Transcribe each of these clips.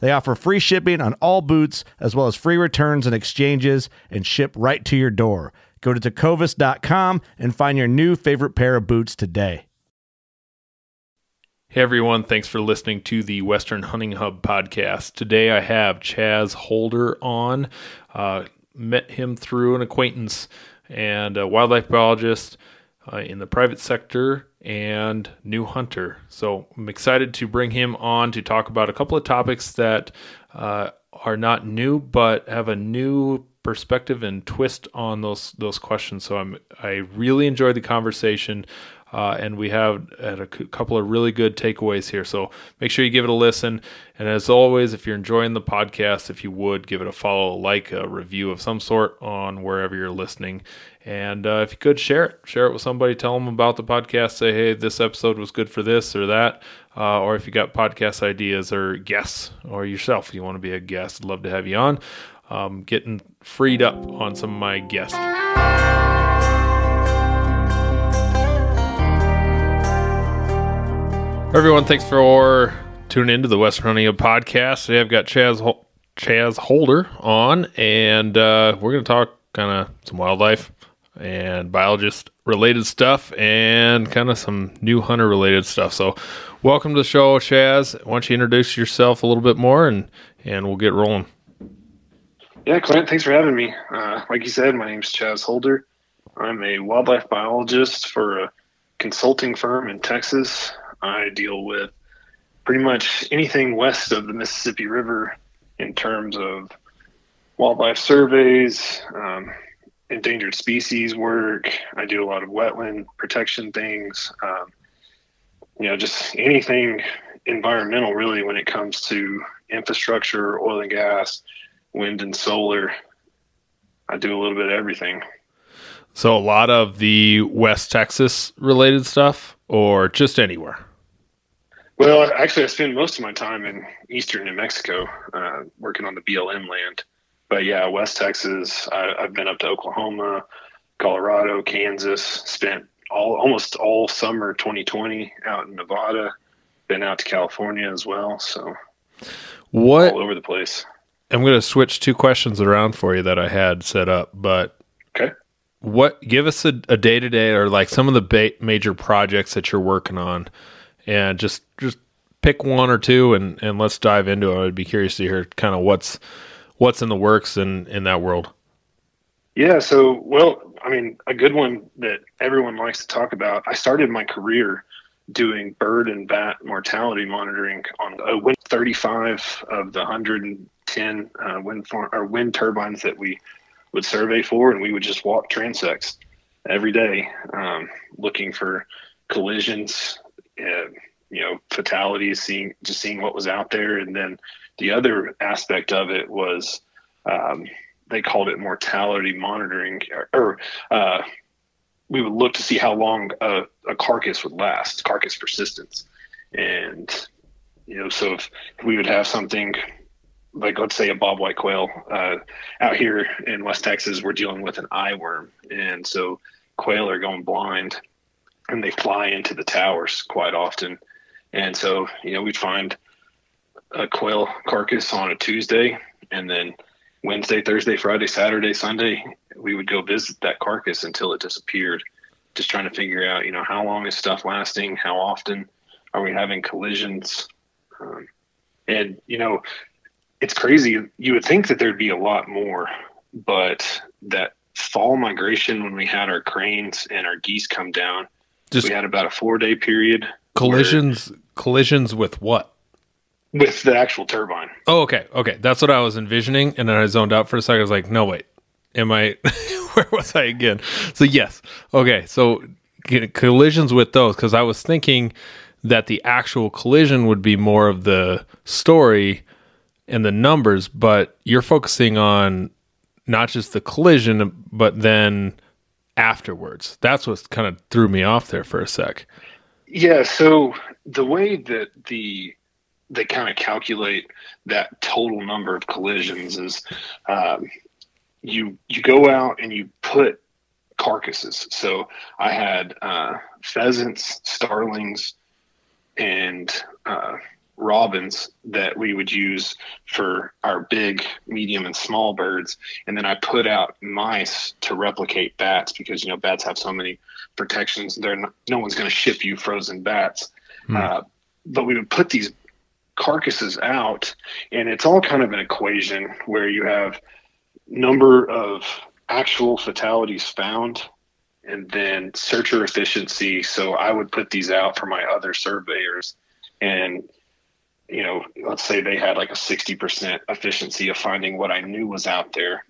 They offer free shipping on all boots, as well as free returns and exchanges, and ship right to your door. Go to tecovas.com and find your new favorite pair of boots today. Hey everyone, thanks for listening to the Western Hunting Hub podcast. Today I have Chas Holder on. Uh, met him through an acquaintance and a wildlife biologist uh, in the private sector and new hunter. So I'm excited to bring him on to talk about a couple of topics that uh, are not new but have a new perspective and twist on those those questions. So I'm I really enjoyed the conversation. Uh, and we have had a couple of really good takeaways here. So make sure you give it a listen. And as always, if you're enjoying the podcast, if you would give it a follow, like, a review of some sort on wherever you're listening. And uh, if you could share it, share it with somebody, tell them about the podcast. Say, hey, this episode was good for this or that. Uh, or if you got podcast ideas or guests or yourself, you want to be a guest, I'd love to have you on. Um, getting freed up on some of my guests. Everyone, thanks for tuning into the Western Hunting podcast. Today I've got Chas Hol- Chas Holder on, and uh, we're going to talk kind of some wildlife and biologist related stuff, and kind of some new hunter related stuff. So, welcome to the show, Chas. Why don't you introduce yourself a little bit more, and and we'll get rolling. Yeah, Clint, thanks for having me. Uh, like you said, my name's Chas Holder. I'm a wildlife biologist for a consulting firm in Texas. I deal with pretty much anything west of the Mississippi River in terms of wildlife surveys, um, endangered species work. I do a lot of wetland protection things. Um, you know, just anything environmental really when it comes to infrastructure, oil and gas, wind and solar. I do a little bit of everything. So a lot of the West Texas related stuff, or just anywhere. Well, actually, I spend most of my time in eastern New Mexico, uh, working on the BLM land. But yeah, West Texas. I, I've been up to Oklahoma, Colorado, Kansas. Spent all almost all summer 2020 out in Nevada. Been out to California as well. So What all over the place. I'm going to switch two questions around for you that I had set up, but Okay. what give us a day to day or like some of the ba- major projects that you're working on, and just just pick one or two and and let's dive into it. I'd be curious to hear kind of what's what's in the works in in that world. Yeah, so well, I mean, a good one that everyone likes to talk about. I started my career doing bird and bat mortality monitoring on a wind 35 of the 110 uh, wind farm or wind turbines that we would survey for, and we would just walk transects every day, um, looking for collisions, uh, you know, fatalities, seeing just seeing what was out there, and then the other aspect of it was um, they called it mortality monitoring, or, or uh, we would look to see how long a, a carcass would last, carcass persistence, and you know, so if we would have something like let's say a bobwhite quail uh, out here in West Texas, we're dealing with an eye worm, and so quail are going blind, and they fly into the towers quite often, and so you know we'd find a quail carcass on a Tuesday, and then Wednesday, Thursday, Friday, Saturday, Sunday, we would go visit that carcass until it disappeared. Just trying to figure out, you know, how long is stuff lasting? How often are we having collisions? Um, and you know, it's crazy. You would think that there'd be a lot more, but that fall migration when we had our cranes and our geese come down, Just we had about a four day period collisions collisions with what? With the actual turbine. Oh, okay, okay. That's what I was envisioning, and then I zoned out for a second. I was like, no, wait, am I? where was I again? So yes, okay. So collisions with those because I was thinking that the actual collision would be more of the story and the numbers, but you're focusing on not just the collision, but then afterwards. That's what kind of threw me off there for a sec. Yeah, so the way that the they kind of calculate that total number of collisions is um, you you go out and you put carcasses. So I had uh, pheasants, starlings, and uh, robins that we would use for our big, medium, and small birds. And then I put out mice to replicate bats because you know bats have so many protections. They're not, no one's going to ship you frozen bats. Uh, but we would put these carcasses out, and it's all kind of an equation where you have number of actual fatalities found and then searcher efficiency. So I would put these out for my other surveyors and you know, let's say they had like a 60% efficiency of finding what I knew was out there.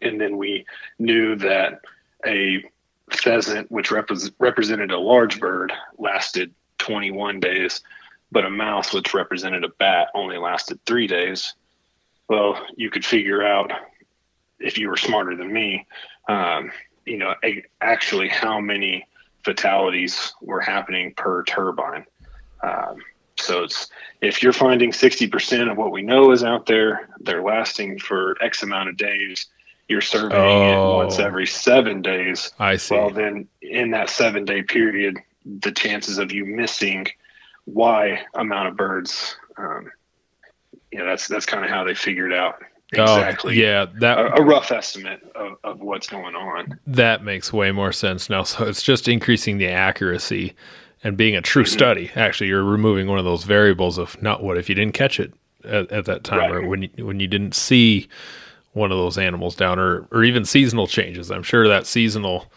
And then we knew that a pheasant, which repres represented a large bird, lasted 21 days, but a mouse, which represented a bat, only lasted three days. Well, you could figure out if you were smarter than me, um, you know, a, actually how many fatalities were happening per turbine. Um, so it's if you're finding 60% of what we know is out there, they're lasting for X amount of days. You're surveying Oh. it once every seven days. I see. Well, then in that seven day period, the chances of you missing Y amount of birds, um, you know, that's that's kind of how they figured out exactly Oh, yeah, that a, a rough estimate of, of what's going on. That makes way more sense now. So it's just increasing the accuracy and being a true Mm-hmm. study. Actually, you're removing one of those variables of not what if you didn't catch it at, at that time or when you, when you didn't see one of those animals down or or even seasonal changes. I'm sure that seasonal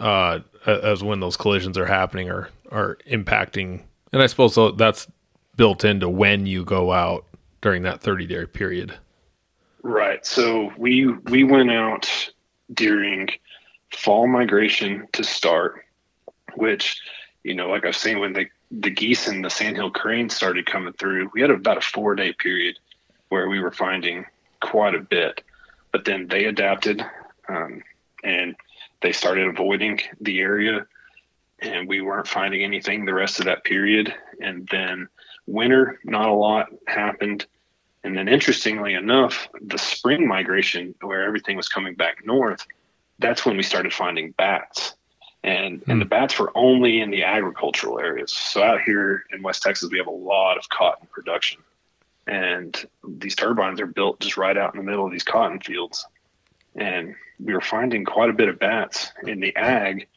uh as when those collisions are happening are are impacting and I suppose that's built into when you go out during that 30 day period. Right. So we we went out during fall migration to start, which, you know, like I was saying, when the the geese and the sandhill crane started coming through, we had about a four day period where we were finding quite a bit. But then they adapted um, and they started avoiding the area and we weren't finding anything the rest of that period. And then winter, not a lot happened. And then, interestingly enough, the spring migration, where everything was coming back north, that's when we started finding bats. And, and the hmm. bats were only in the agricultural areas. So, out here in West Texas, we have a lot of cotton production. And these turbines are built just right out in the middle of these cotton fields. And we were finding quite a bit of bats in the ag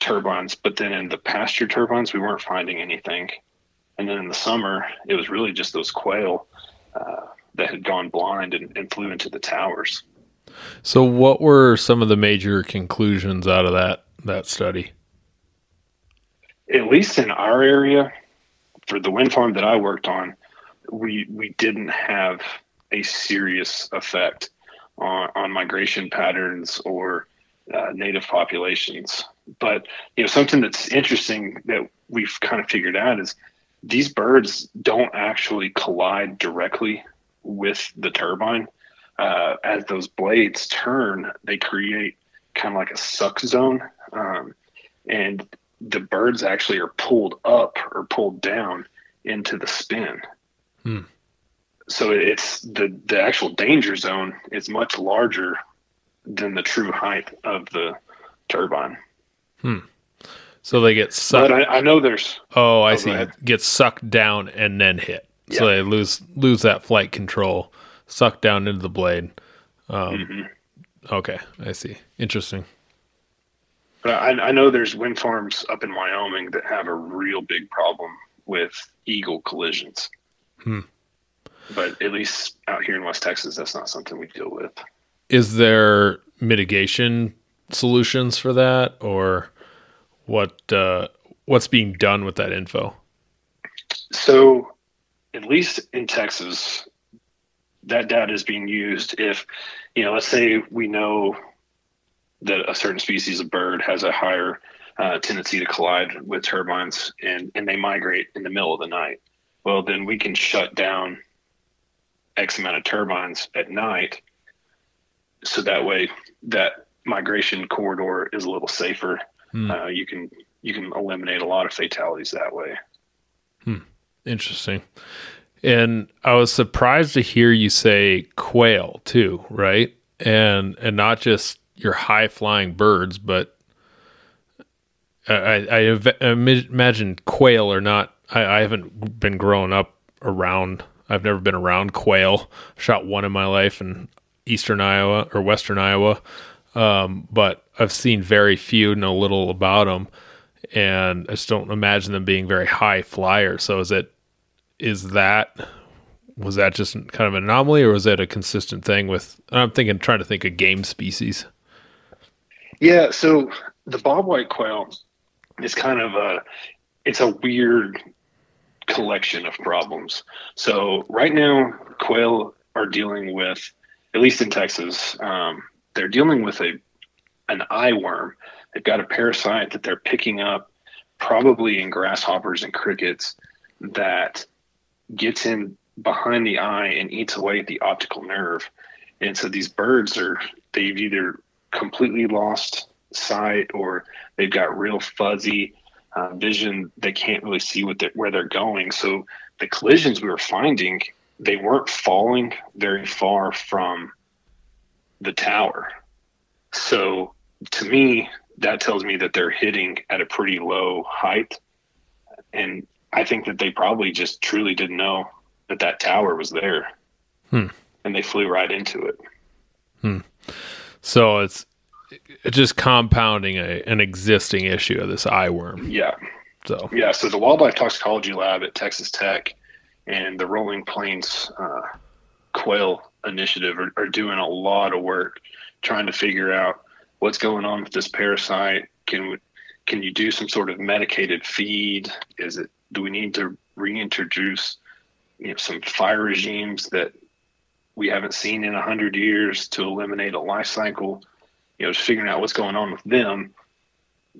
turbines, but then in the pasture turbines, we weren't finding anything. And then in the summer, it was really just those quail uh, that had gone blind and, and flew into the towers. So what were some of the major conclusions out of that that study? At least in our area, for the wind farm that I worked on, we we didn't have a serious effect on, on migration patterns or uh, native populations. But you know, something that's interesting that we've kind of figured out is these birds don't actually collide directly with the turbine. Uh, as those blades turn, they create kind of like a suck zone, um, and the birds actually are pulled up or pulled down into the spin. Hmm. so it's the the actual danger zone is much larger than the true height of the turbine. So they get sucked. But I, I know there's oh, I Oh, see. Get sucked down and then hit. So they lose lose that flight control, sucked down into the blade. Um, Mhm. Okay, I see. Interesting. But I, I know there's wind farms up in Wyoming that have a real big problem with eagle collisions. Hmm. But at least out here in West Texas, that's not something we deal with. Is there mitigation solutions for that, or what? Uh, what's being done with that info? So, at least in Texas, that data is being used if, you know, let's say we know that a certain species of bird has a higher uh, tendency to collide with turbines and, and they migrate in the middle of the night. Well, then we can shut down X amount of turbines at night. So that way, that migration corridor is a little safer. Hmm. Uh, you can you can eliminate a lot of fatalities that way. Interesting. And I was surprised to hear you say quail too, right? And and not just your high flying birds, but I, I, I imagine quail are not. I, I haven't been growing up around. I've never been around quail. Shot one in my life in eastern Iowa or western Iowa, um, but I've seen very few, know little about them, and I just don't imagine them being very high flyers. So is it is that was that just kind of an anomaly, or was that a consistent thing with? I'm thinking, trying to think of game species. Yeah, so the bobwhite quail is kind of a it's a weird collection of problems. So right now, quail are dealing with, at least in Texas, um, they're dealing with a an eye worm. They've got a parasite that they're picking up, probably in grasshoppers and crickets, that gets in behind the eye and eats away at the optical nerve. And so these birds are they've either completely lost sight or they've got real fuzzy uh, vision. They can't really see what they're, where they're going. So the collisions we were finding, they weren't falling very far from the tower. So to me, that tells me that they're hitting at a pretty low height. And I think that they probably just truly didn't know that that tower was there. Hmm. And they flew right into it. So it's it's just compounding a, an existing issue of this eye worm. Yeah. So Yeah, so the Wildlife Toxicology Lab at Texas Tech and the Rolling Plains uh, Quail Initiative are, are doing a lot of work trying to figure out what's going on with this parasite. Can we, can you do some sort of medicated feed? Is it do we need to reintroduce you know some fire regimes that we haven't seen in a hundred years to eliminate a life cycle? You know, just figuring out what's going on with them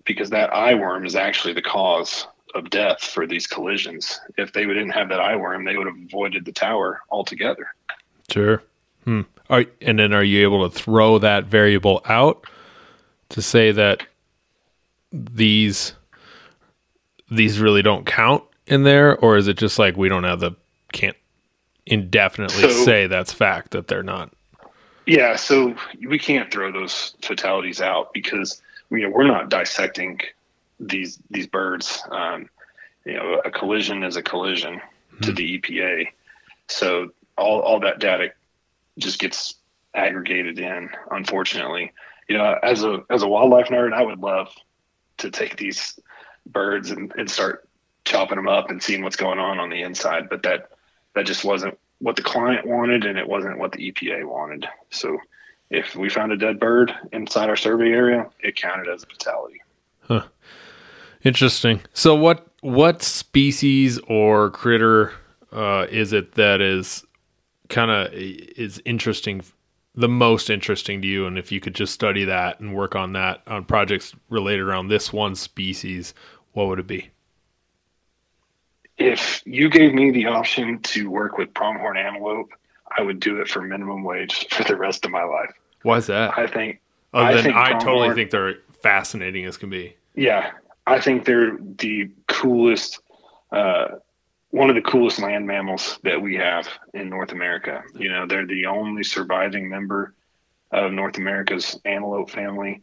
because that eye worm is actually the cause of death for these collisions. If they didn't have that eye worm, they would have avoided the tower altogether. Sure. Hmm. Are, and then are you able to throw that variable out to say that these these really don't count in there, or is it just like we don't have the can't indefinitely So- say that's fact that they're not? Yeah, so we can't throw those fatalities out because you know we're not dissecting these these birds. Um, you know, a collision is a collision to the EPA, so all all that data just gets aggregated in. Unfortunately, you know, as a as a wildlife nerd, I would love to take these birds and, and start chopping them up and seeing what's going on on the inside, but that that just wasn't what the client wanted and it wasn't what the EPA wanted. So if we found a dead bird inside our survey area, it counted as a fatality. Huh. Interesting. So what what species or critter uh, is it that is kind of is interesting, the most interesting to you? And if you could just study that and work on that on projects related around this one species, what would it be? If you gave me the option to work with pronghorn antelope, I would do it for minimum wage for the rest of my life. Why is that? I think, Other I than think I totally think they're fascinating as can be. yeah, I think they're the coolest uh, one of the coolest land mammals that we have in North America. You know, they're the only surviving member of North America's antelope family.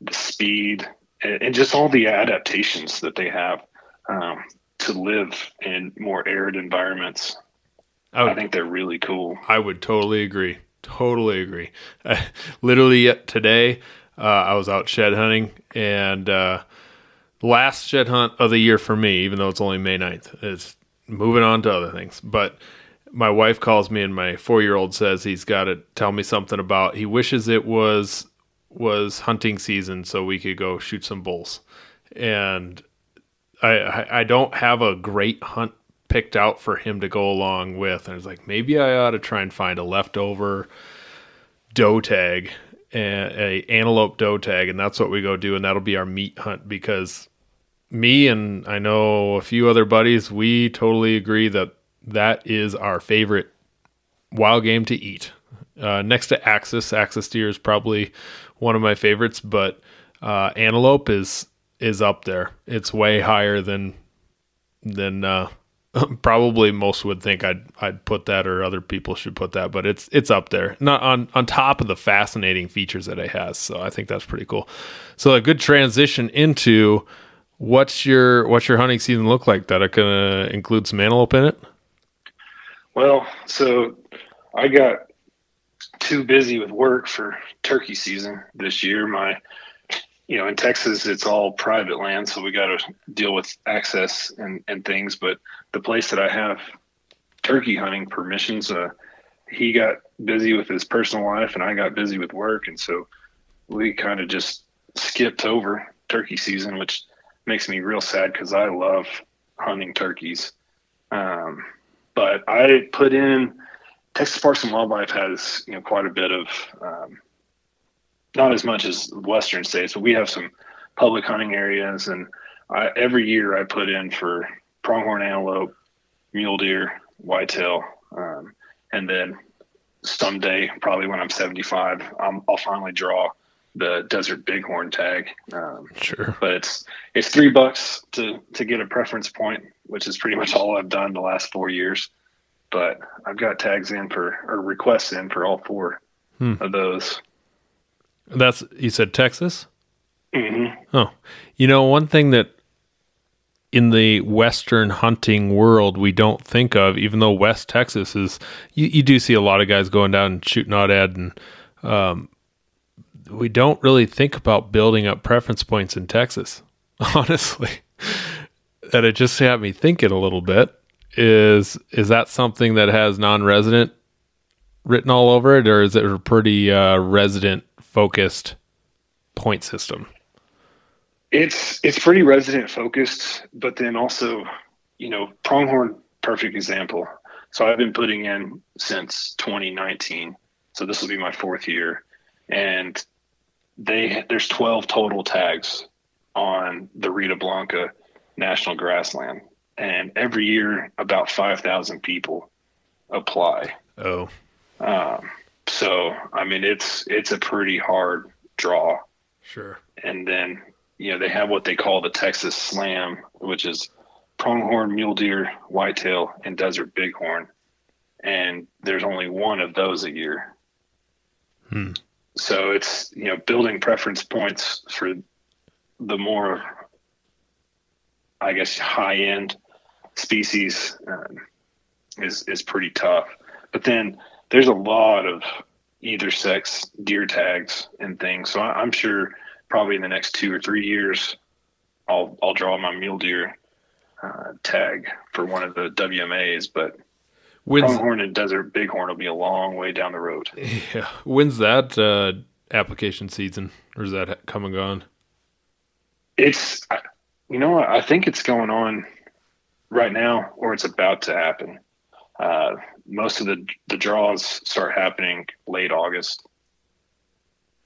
The speed and, just all the adaptations that they have um, to live in more arid environments. I, would, I, think they're really cool. I would totally agree. Totally agree. Uh, literally today, uh, I was out shed hunting and uh, last shed hunt of the year for me, even though it's only May 9th. It's moving on to other things. But my wife calls me and my four year old says he's got to tell me something about he wishes it was was hunting season so we could go shoot some bulls. And I, I, don't have a great hunt picked out for him to go along with. And I was like, maybe I ought to try and find a leftover doe tag, a, a antelope doe tag, and that's what we go do, and that'll be our meat hunt because me and I know a few other buddies, we totally agree that that is our favorite wild game to eat. Uh, next to axis, axis deer is probably one of my favorites, but uh, antelope is is up there. It's way higher than than uh, probably most would think I'd I'd put that or other people should put that, but it's it's up there. Not on on top of the fascinating features that it has. So I think that's pretty cool. So a good transition into what's your what's your hunting season look like? That it gonna include some antelope in it? Well, so I got too busy with work for turkey season this year. My you know, in Texas, it's all private land, so we got to deal with access and, and things. But the place that I have turkey hunting permissions, uh, he got busy with his personal life, and I got busy with work, and so we kind of just skipped over turkey season, which makes me real sad because I love hunting turkeys. Um, but I put in Texas Parks and Wildlife has you know quite a bit of um, not as much as western states, but we have some public hunting areas, and I, every year I put in for pronghorn antelope, mule deer, whitetail, um, and then someday, probably when I'm 75, i will finally draw the desert bighorn tag. Um, sure. But it's it's three bucks to to get a preference point, which is pretty much all I've done the last four years. But I've got tags in for or requests in for all four hmm. of those. That's you said Texas. Mm-hmm. Oh, you know one thing that in the western hunting world we don't think of, even though West Texas is, you, you do see a lot of guys going down and shooting aoudad, and um, we don't really think about building up preference points in Texas. Honestly, that it just had me thinking a little bit. Is is that something that has non-resident written all over it, or is it a pretty uh, resident focused point system? It's it's pretty resident focused, but then also, you know, pronghorn perfect example. So I've been putting in since 2019. So this will be my fourth year, and they there's 12 total tags on the Rita Blanca National Grassland, and every year about 5,000 people apply. Oh. Um, so I mean, it's it's a pretty hard draw. Sure. And then you know they have what they call the Texas Slam, which is pronghorn, mule deer, whitetail, and desert bighorn, and there's only one of those a year. Hmm. So it's you know building preference points for the more, I guess, high end species um, is is pretty tough. But then there's a lot of either sex deer tags and things. So I, am sure probably in the next two or three years, I'll I'll draw my mule deer uh, tag for one of the WMAs. But when's, pronghorn and desert bighorn will be a long way down the road. Yeah, when's that uh, application season, or is that come and gone? It's you know I think it's going on right now, or it's about to happen. Uh, most of the the draws start happening late August.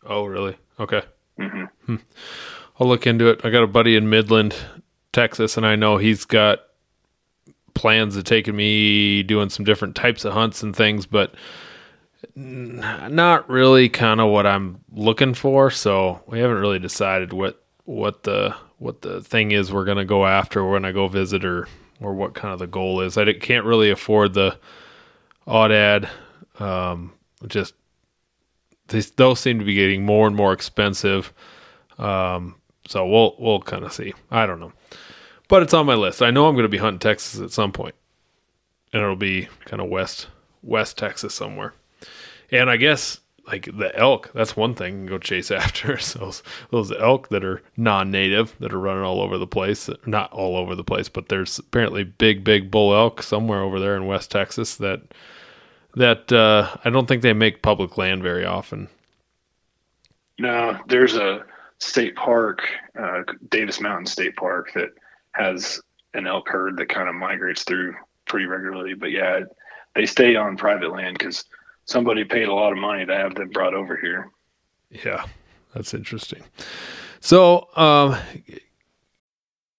Oh, really? Okay. Mm-hmm. Hmm. I'll look into it. I got a buddy in Midland, Texas, and I know he's got plans of taking me doing some different types of hunts and things, but not really kind of what I'm looking for. So we haven't really decided what what the what the thing is we're gonna go after when I go visit or or what kind of the goal is. I can't really afford the aoudad. Um, just those seem to be getting more and more expensive. Um, so we'll we'll kind of see. I don't know, but it's on my list. I know I'm going to be hunting Texas at some point, and it'll be kind of west west Texas somewhere. And I guess like the elk, that's one thing go chase after. So those, those elk that are non-native that are running all over the place, not all over the place, but there's apparently big, big bull elk somewhere over there in West Texas that that uh, I don't think they make public land very often. No, there's a state park, uh, Davis Mountain State Park, that has an elk herd that kind of migrates through pretty regularly. But yeah, they stay on private land because somebody paid a lot of money to have them brought over here. Yeah, that's interesting. So, um,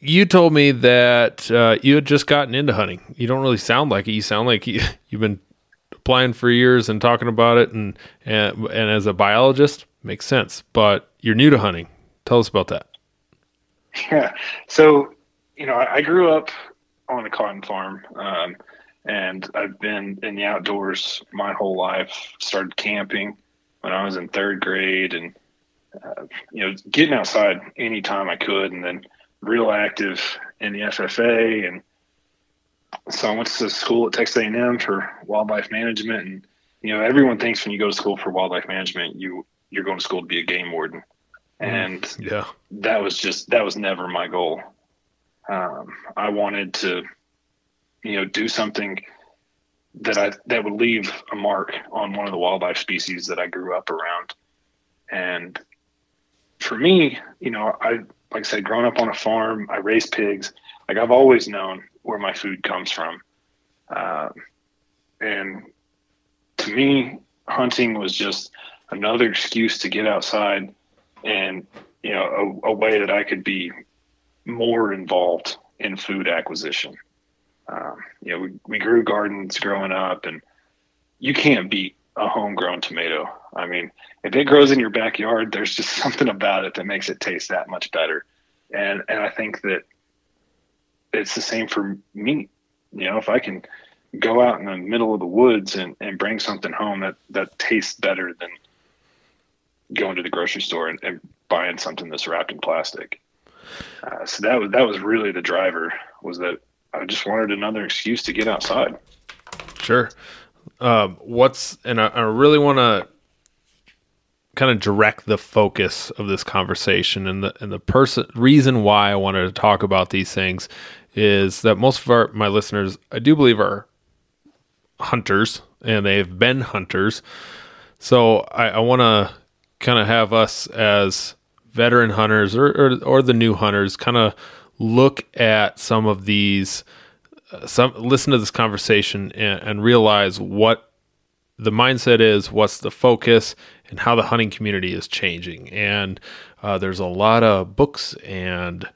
you told me that uh, you had just gotten into hunting. You don't really sound like it. You sound like you, you've been applying for years and talking about it, and, and and as a biologist, makes sense. But you're new to hunting. Tell us about that. Yeah. So, you know, I, I grew up on a cotton farm, um, and I've been in the outdoors my whole life. Started camping when I was in third grade, and uh, you know, getting outside anytime I could, and then real active in the FFA, and so I went to school at Texas A&M for wildlife management. And you know, everyone thinks when you go to school for wildlife management, you you're going to school to be a game warden, mm-hmm. and yeah, that was just that was never my goal. Um, I wanted to, you know, do something that I that would leave a mark on one of the wildlife species that I grew up around. And for me, you know, I like I said, growing up on a farm, I raised pigs. Like I've always known where my food comes from. Um, and to me, hunting was just another excuse to get outside and, you know, a, a way that I could be more involved in food acquisition. Um, you know, we, we grew gardens growing up and you can't beat a homegrown tomato. I mean, if it grows in your backyard, there's just something about it that makes it taste that much better. And and I think that it's the same for meat. You know, if I can go out in the middle of the woods and, and bring something home that, that tastes better than going to the grocery store and, and buying something that's wrapped in plastic. Uh, so that was that was really the driver was that I just wanted another excuse to get outside. Sure. Um, what's and I, I really want to kind of direct the focus of this conversation and the and the person reason why I wanted to talk about these things is that most of our my listeners I do believe are hunters and they've been hunters. So I, I want to kind of have us as veteran hunters or, or, or the new hunters kind of look at some of these some listen to this conversation and, and realize what the mindset is, what's the focus, and how the hunting community is changing. And uh, there's a lot of books and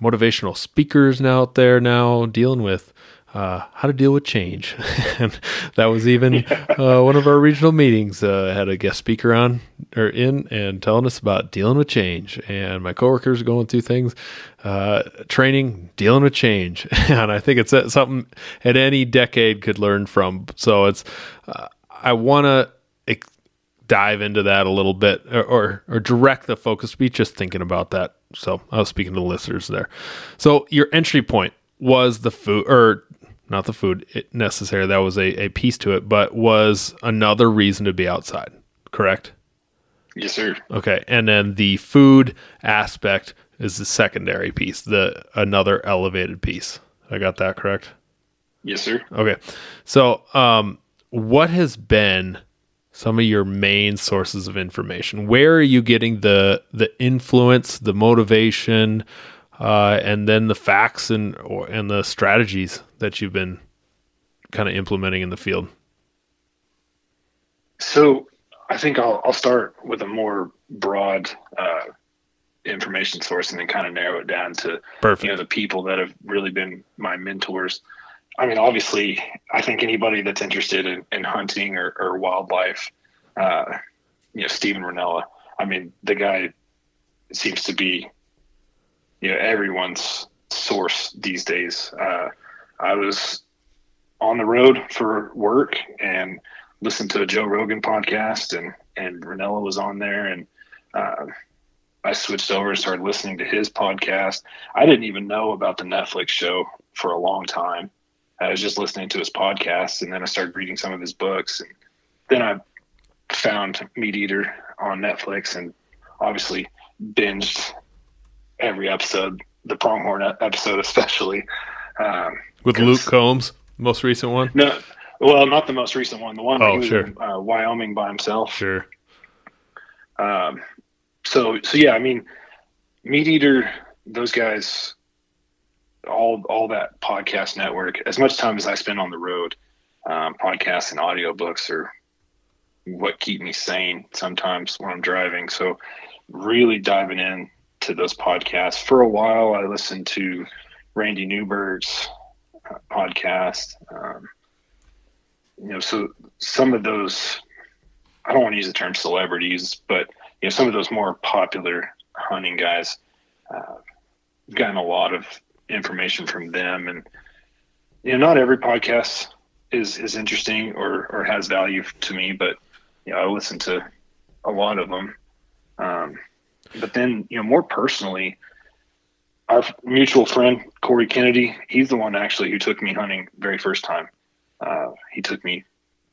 motivational speakers now out there now dealing with uh, how to deal with change. and that was even uh, one of our regional meetings. Uh, had a guest speaker on or in and telling us about dealing with change. And my coworkers are going through things, uh, training, dealing with change. and I think it's uh, something at any decade could learn from. So it's, uh, I want to ex- dive into that a little bit or, or, or direct the focus. to Be just thinking about that. So I was speaking to the listeners there. So your entry point was the food or not the food necessarily. That was a, a piece to it, but was another reason to be outside. Correct? Yes, sir. Okay, and then the food aspect is the secondary piece, the another elevated piece. I got that correct? Yes, sir. Okay, so um, what has been some of your main sources of information? Where are you getting the the influence, the motivation? Uh, and then the facts and or, and the strategies that you've been kind of implementing in the field. So I think I'll, I'll start with a more broad uh, information source and then kind of narrow it down to Perfect. you know the people that have really been my mentors. I mean, obviously, I think anybody that's interested in, in hunting or, or wildlife, uh, you know, Steven Rinella. I mean, the guy seems to be, you know, everyone's source these days. Uh, I was on the road for work and listened to a Joe Rogan podcast, and and Rinella was on there, and uh, I switched over and started listening to his podcast. I didn't even know about the Netflix show for a long time. I was just listening to his podcast, and then I started reading some of his books, and then I found MeatEater on Netflix, and obviously binged every episode, the Pronghorn episode especially. Um, With Luke Combs, most recent one. No, well, not the most recent one. The one Oh, he was sure. in uh, Wyoming by himself. Sure. Um, so so yeah, I mean, MeatEater, those guys, all all that podcast network. As much time as I spend on the road, um, podcasts and audiobooks are what keep me sane sometimes when I'm driving. So really diving in to those podcasts. For a while, I listened to Randy Newberg's uh, podcast. Um, you know, so some of those, I don't want to use the term celebrities, but you know, some of those more popular hunting guys, uh, gotten a lot of information from them, and you know, not every podcast is is interesting or or has value to me, but you know, I listen to a lot of them. Um, but then, you know, more personally, our mutual friend Corey Kennedy, he's the one actually who took me hunting very first time. Uh, he took me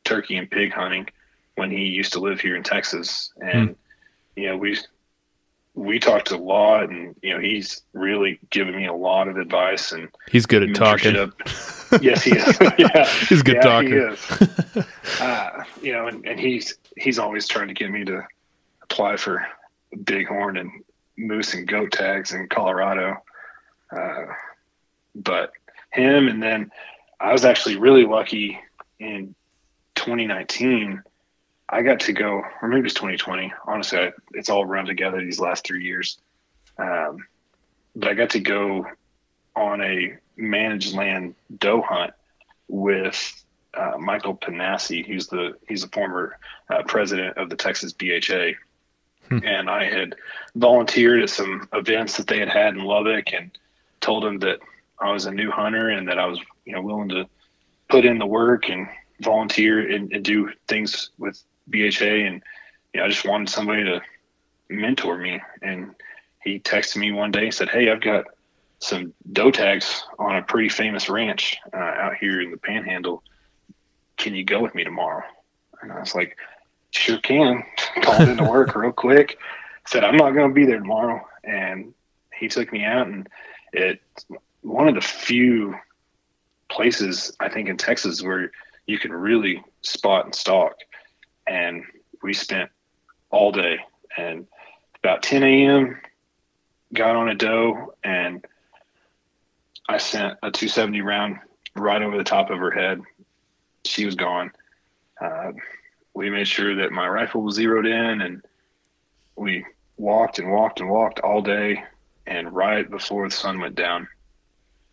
turkey and pig hunting when he used to live here in Texas, and you know we we talked a lot, and you know he's really given me a lot of advice and He's good at talking. yes, he is. yeah, He's good yeah, talker. He is. uh, you know, and, and he's he's always trying to get me to apply for bighorn and moose and goat tags in Colorado. Uh, but him, and then I was actually really lucky in 2019. I got to go, or maybe it's 2020. Honestly, I, it's all run together these last three years. Um, but I got to go on a managed land doe hunt with uh, Michael Panassi, who's the he's the former uh, president of the Texas BHA, and I had volunteered at some events that they had had in Lubbock, and told them that I was a new hunter and that I was you know willing to put in the work and volunteer and, and do things with BHA, and you know I just wanted somebody to mentor me, and he texted me one day and said, "Hey, I've got some doe tags on a pretty famous ranch uh, out here in the Panhandle. Can you go with me tomorrow?" And I was like, "Sure can." Called into work real quick. Said, "I'm not going to be there tomorrow," and he took me out, and it's one of the few places I think in Texas where you can really spot and stalk. And we spent all day, and about 10 a.m. got on a doe and I sent a 270 round right over the top of her head. She was gone. Uh, we made sure that my rifle was zeroed in and we walked and walked and walked all day. And right before the sun went down,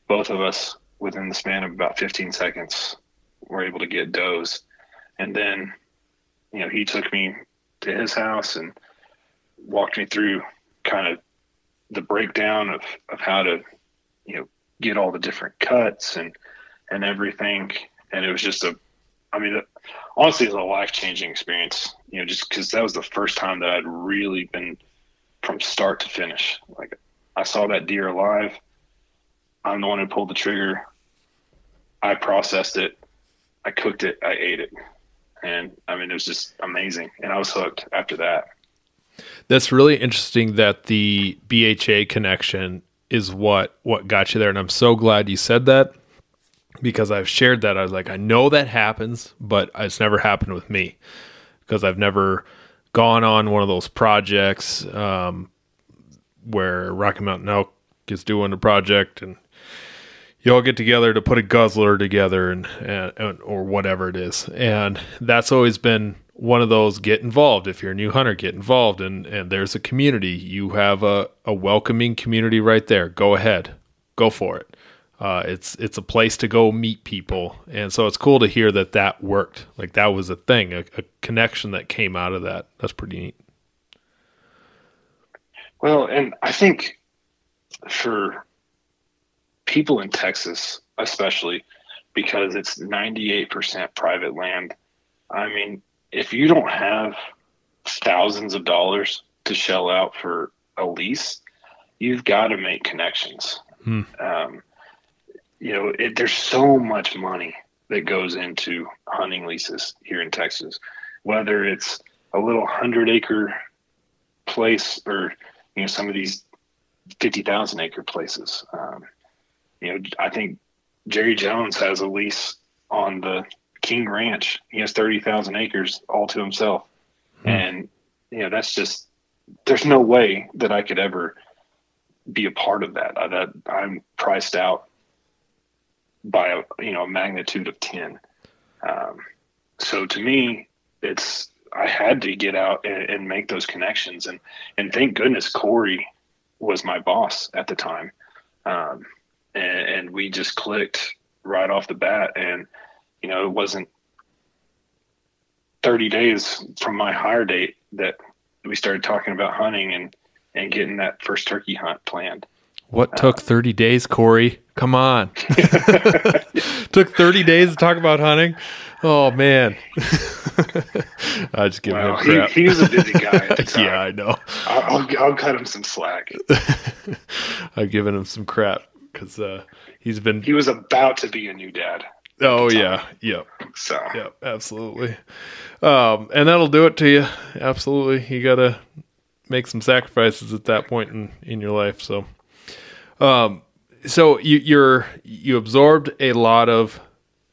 both of us, within the span of about 15 seconds, were able to get does. And then, you know, he took me to his house and walked me through kind of the breakdown of, of how to, you know, get all the different cuts and, and everything. And it was just a, I mean, honestly, it was a life changing experience, you know, just because that was the first time that I'd really been from start to finish. Like, I saw that deer alive. I'm the one who pulled the trigger. I processed it. I cooked it. I ate it. And I mean, it was just amazing. And I was hooked after that. That's really interesting that the BHA connection is what what got you there and I'm so glad you said that because I've shared that I was like I know that happens but it's never happened with me because I've never gone on one of those projects um, where Rocky Mountain Elk is doing a project and you all get together to put a guzzler together and, and, or whatever it is. And that's always been one of those get involved. If you're a new hunter, get involved and, and there's a community. You have a, a welcoming community right there. Go ahead. Go for it. Uh, it's it's a place to go meet people, and so it's cool to hear that that worked. Like that was a thing, a, a connection that came out of that. That's pretty neat. Well, and I think for people in Texas, especially because it's 98% private land. I mean, if you don't have thousands of dollars to shell out for a lease, you've got to make connections. Hmm. Um, you know, it, there's so much money that goes into hunting leases here in Texas, whether it's a little hundred acre place or, you know, some of these 50,000 acre places. Um, you know, I think Jerry Jones has a lease on the King Ranch. He has 30,000 acres all to himself. Hmm. And, you know, that's just, there's no way that I could ever be a part of that. I, that I'm priced out by a, you know, a magnitude of 10. Um, so to me, it's, I had to get out and, and make those connections. And, and thank goodness Corey was my boss at the time. Um, and, and we just clicked right off the bat. And you know, it wasn't 30 days from my hire date that we started talking about hunting and and getting that first turkey hunt planned. What took 30 days, Corey? Come on. took 30 days to talk about hunting. Oh man. I just give well, him crap. He, he, was a busy guy. yeah, I know. I'll, I'll, I'll, cut him some slack. I've given him some crap because uh, he's been. He was about to be a new dad. Oh yeah, yep. So yep, absolutely. Um, and that'll do it to you. Absolutely, you gotta make some sacrifices at that point in in your life. So, um, so you you're you absorbed a lot of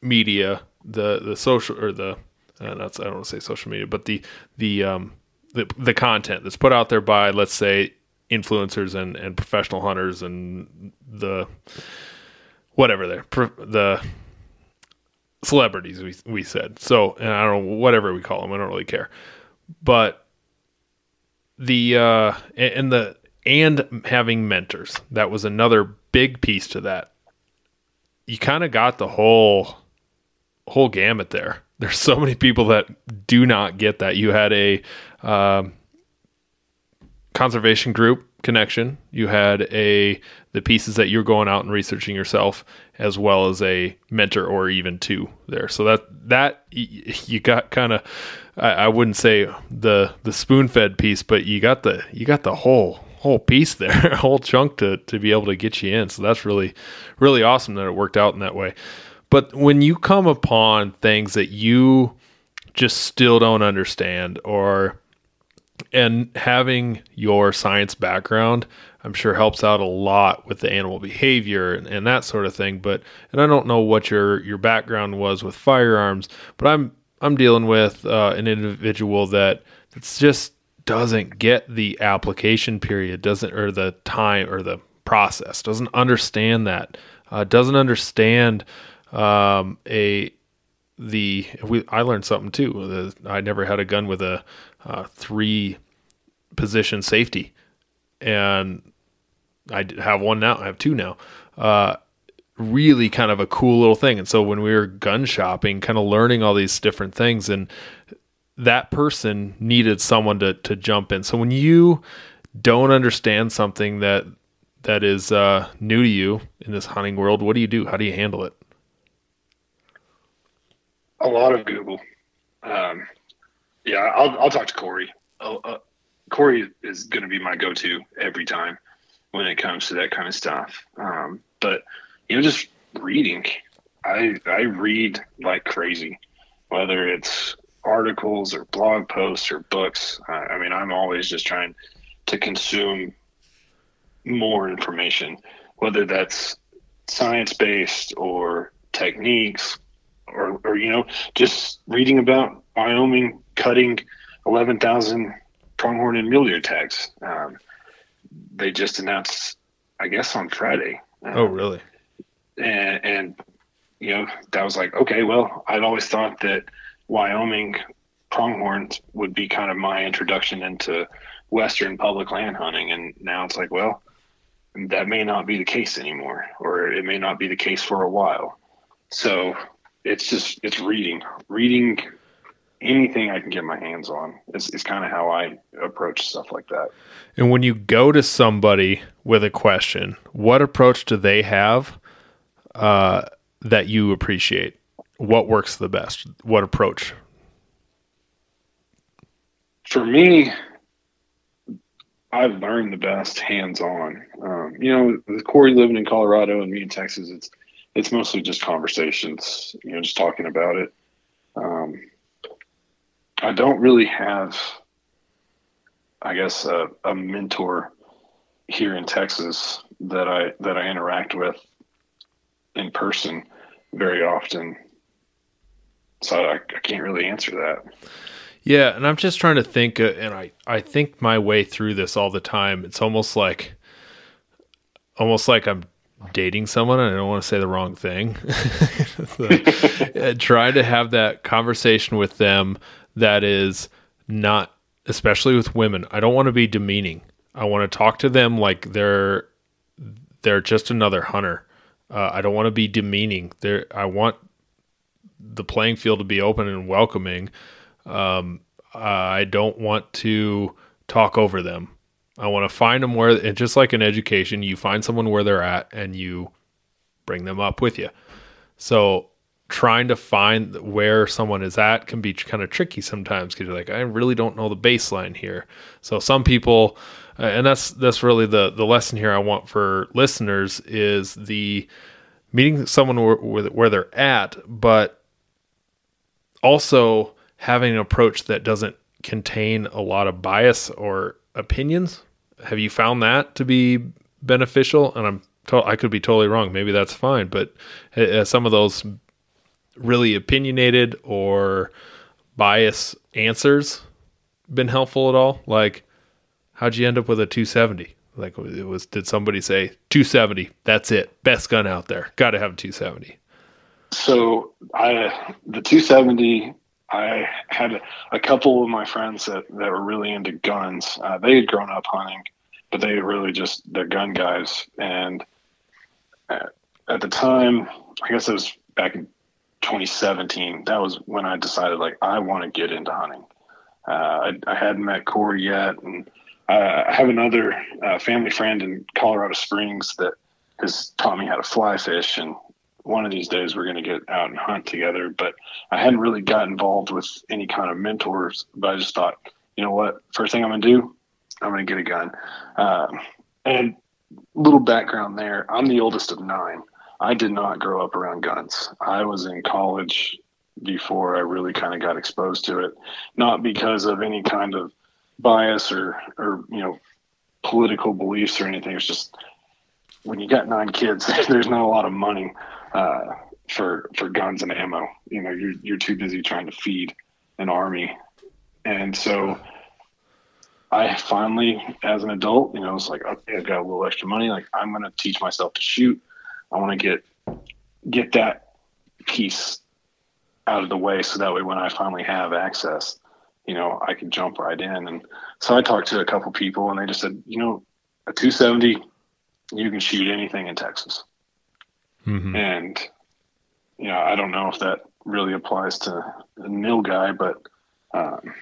media, the the social or the uh, not I don't want to say social media, but the the um the the content that's put out there by let's say influencers and and professional hunters and the whatever they're the celebrities we we said. So and I don't know whatever we call them I don't really care. But the uh and the and having mentors that was another big piece to that you kind of got the whole whole gamut there there's so many people that do not get that you had a um, conservation group connection. You had a the pieces that you're going out and researching yourself, as well as a mentor or even two there. So that that you got kind of I, I, wouldn't say the the spoon fed piece, but you got the you got the whole whole piece there, a whole chunk to to be able to get you in. So that's really really awesome that it worked out in that way. But when you come upon things that you just still don't understand or and having your science background i'm sure helps out a lot with the animal behavior and, and, that sort of thing but and i don't know what your your background was with firearms but i'm i'm dealing with uh, an individual that that's just doesn't get the application period doesn't or the time or the process doesn't understand that uh, doesn't understand um, a the we I learned something too. The, I never had a gun with a uh, three position safety, and I have one now. I have two now. Uh, really kind of a cool little thing. And so when we were gun shopping, kind of learning all these different things, and that person needed someone to to jump in. So when you don't understand something that that is uh, new to you in this hunting world, what do you do? How do you handle it? A lot of Google. Um, yeah, I'll I'll talk to Corey. Uh, Corey is going to be my go-to every time when it comes to that kind of stuff. Um, but you know, just reading, I I read like crazy, whether it's articles or blog posts or books. I, I mean, I'm always just trying to consume more information, whether that's science based or techniques or, or you know just reading about Wyoming cutting 11,000 pronghorn and mule deer tags. Um, they just announced I guess on Friday. Oh, really? And, and you know, that was like, okay, well, I'd always thought that Wyoming pronghorns would be kind of my introduction into Western public land hunting. And now it's like, well, that may not be the case anymore, or it may not be the case for a while. So it's just, it's reading, reading anything I can get my hands on is, is kind of how I approach stuff like that. And when you go to somebody with a question, what approach do they have uh, that you appreciate? What works the best? What approach? For me, I've learned the best hands on. Um, you know, with Corey living in Colorado and me in Texas, it's it's mostly just conversations. You know, just talking about it. Um, I don't really have, I guess, a, a mentor here in Texas that I that I interact with in person very often. So I, I can't really answer that. Yeah, and I'm just trying to think, uh, and I I think my way through this all the time. It's almost like, almost like I'm dating someone, and I don't want to say the wrong thing. uh, trying to have that conversation with them that is not, especially with women. I don't want to be demeaning. I want to talk to them like they're they're just another hunter. Uh, I don't want to be demeaning. There, I want the playing field to be open and welcoming. Um, I don't want to talk over them. I want to find them where, just like in education, you find someone where they're at and you bring them up with you. So trying to find where someone is at can be kind of tricky sometimes because you're like, I really don't know the baseline here. So some people, and that's that's really the the lesson here I want for listeners is the meeting someone where, where they're at, but also having an approach that doesn't contain a lot of bias or opinions. Have you found that to be beneficial? And I'm to- I could be totally wrong. Maybe that's fine, but uh, some of those really opinionated or bias answers been helpful at all? Like, how'd you end up with a 270? Like, it was did somebody say 270? That's it, best gun out there. Got to have a 270. So I the 270. I had a couple of my friends that, that were really into guns. Uh, they had grown up hunting, but they really just they're gun guys. And at, at the time, I guess it was back in 2017. That was when I decided like I want to get into hunting. Uh, I, I, hadn't met Corey yet, and uh, I have another uh, family friend in Colorado Springs that has taught me how to fly fish. And one of these days we're going to get out and hunt together. But I hadn't really got involved with any kind of mentors. But I just thought, you know what? First thing I'm going to do, I'm going to get a gun. Um, and little background there: I'm the oldest of nine. I did not grow up around guns. I was in college before I really kind of got exposed to it, not because of any kind of bias or, or you know, political beliefs or anything. It's just when you got nine kids, there's not a lot of money uh, for for guns and ammo. You know, you're you're too busy trying to feed an army, and so I finally, as an adult, you know, it's like okay, I've got a little extra money. Like I'm to teach myself to shoot. I want to get get that piece out of the way so that way when I finally have access, you know, I can jump right in. And so I talked to a couple people and they just said, you know, a 270, you can shoot anything in Texas. Mm-hmm. And, you know, I don't know if that really applies to a nilgai, but um,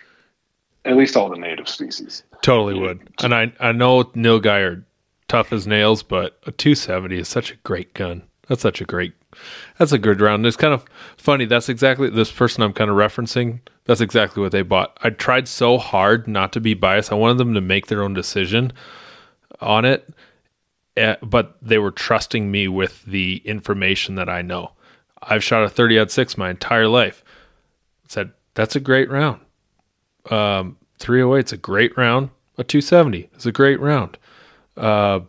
at least all the native species. Totally would. And I, I know nilgai are tough as nails, but a 270 is such a great gun. That's such a great, that's a good round. It's kind of funny. That's exactly this person I'm kind of referencing. That's exactly what they bought. I tried so hard not to be biased. I wanted them to make their own decision on it, but they were trusting me with the information that I know. I've shot a 30 aught six my entire life. said that's a great round. Um, 308's a great round. A 270 is a great round. Uh,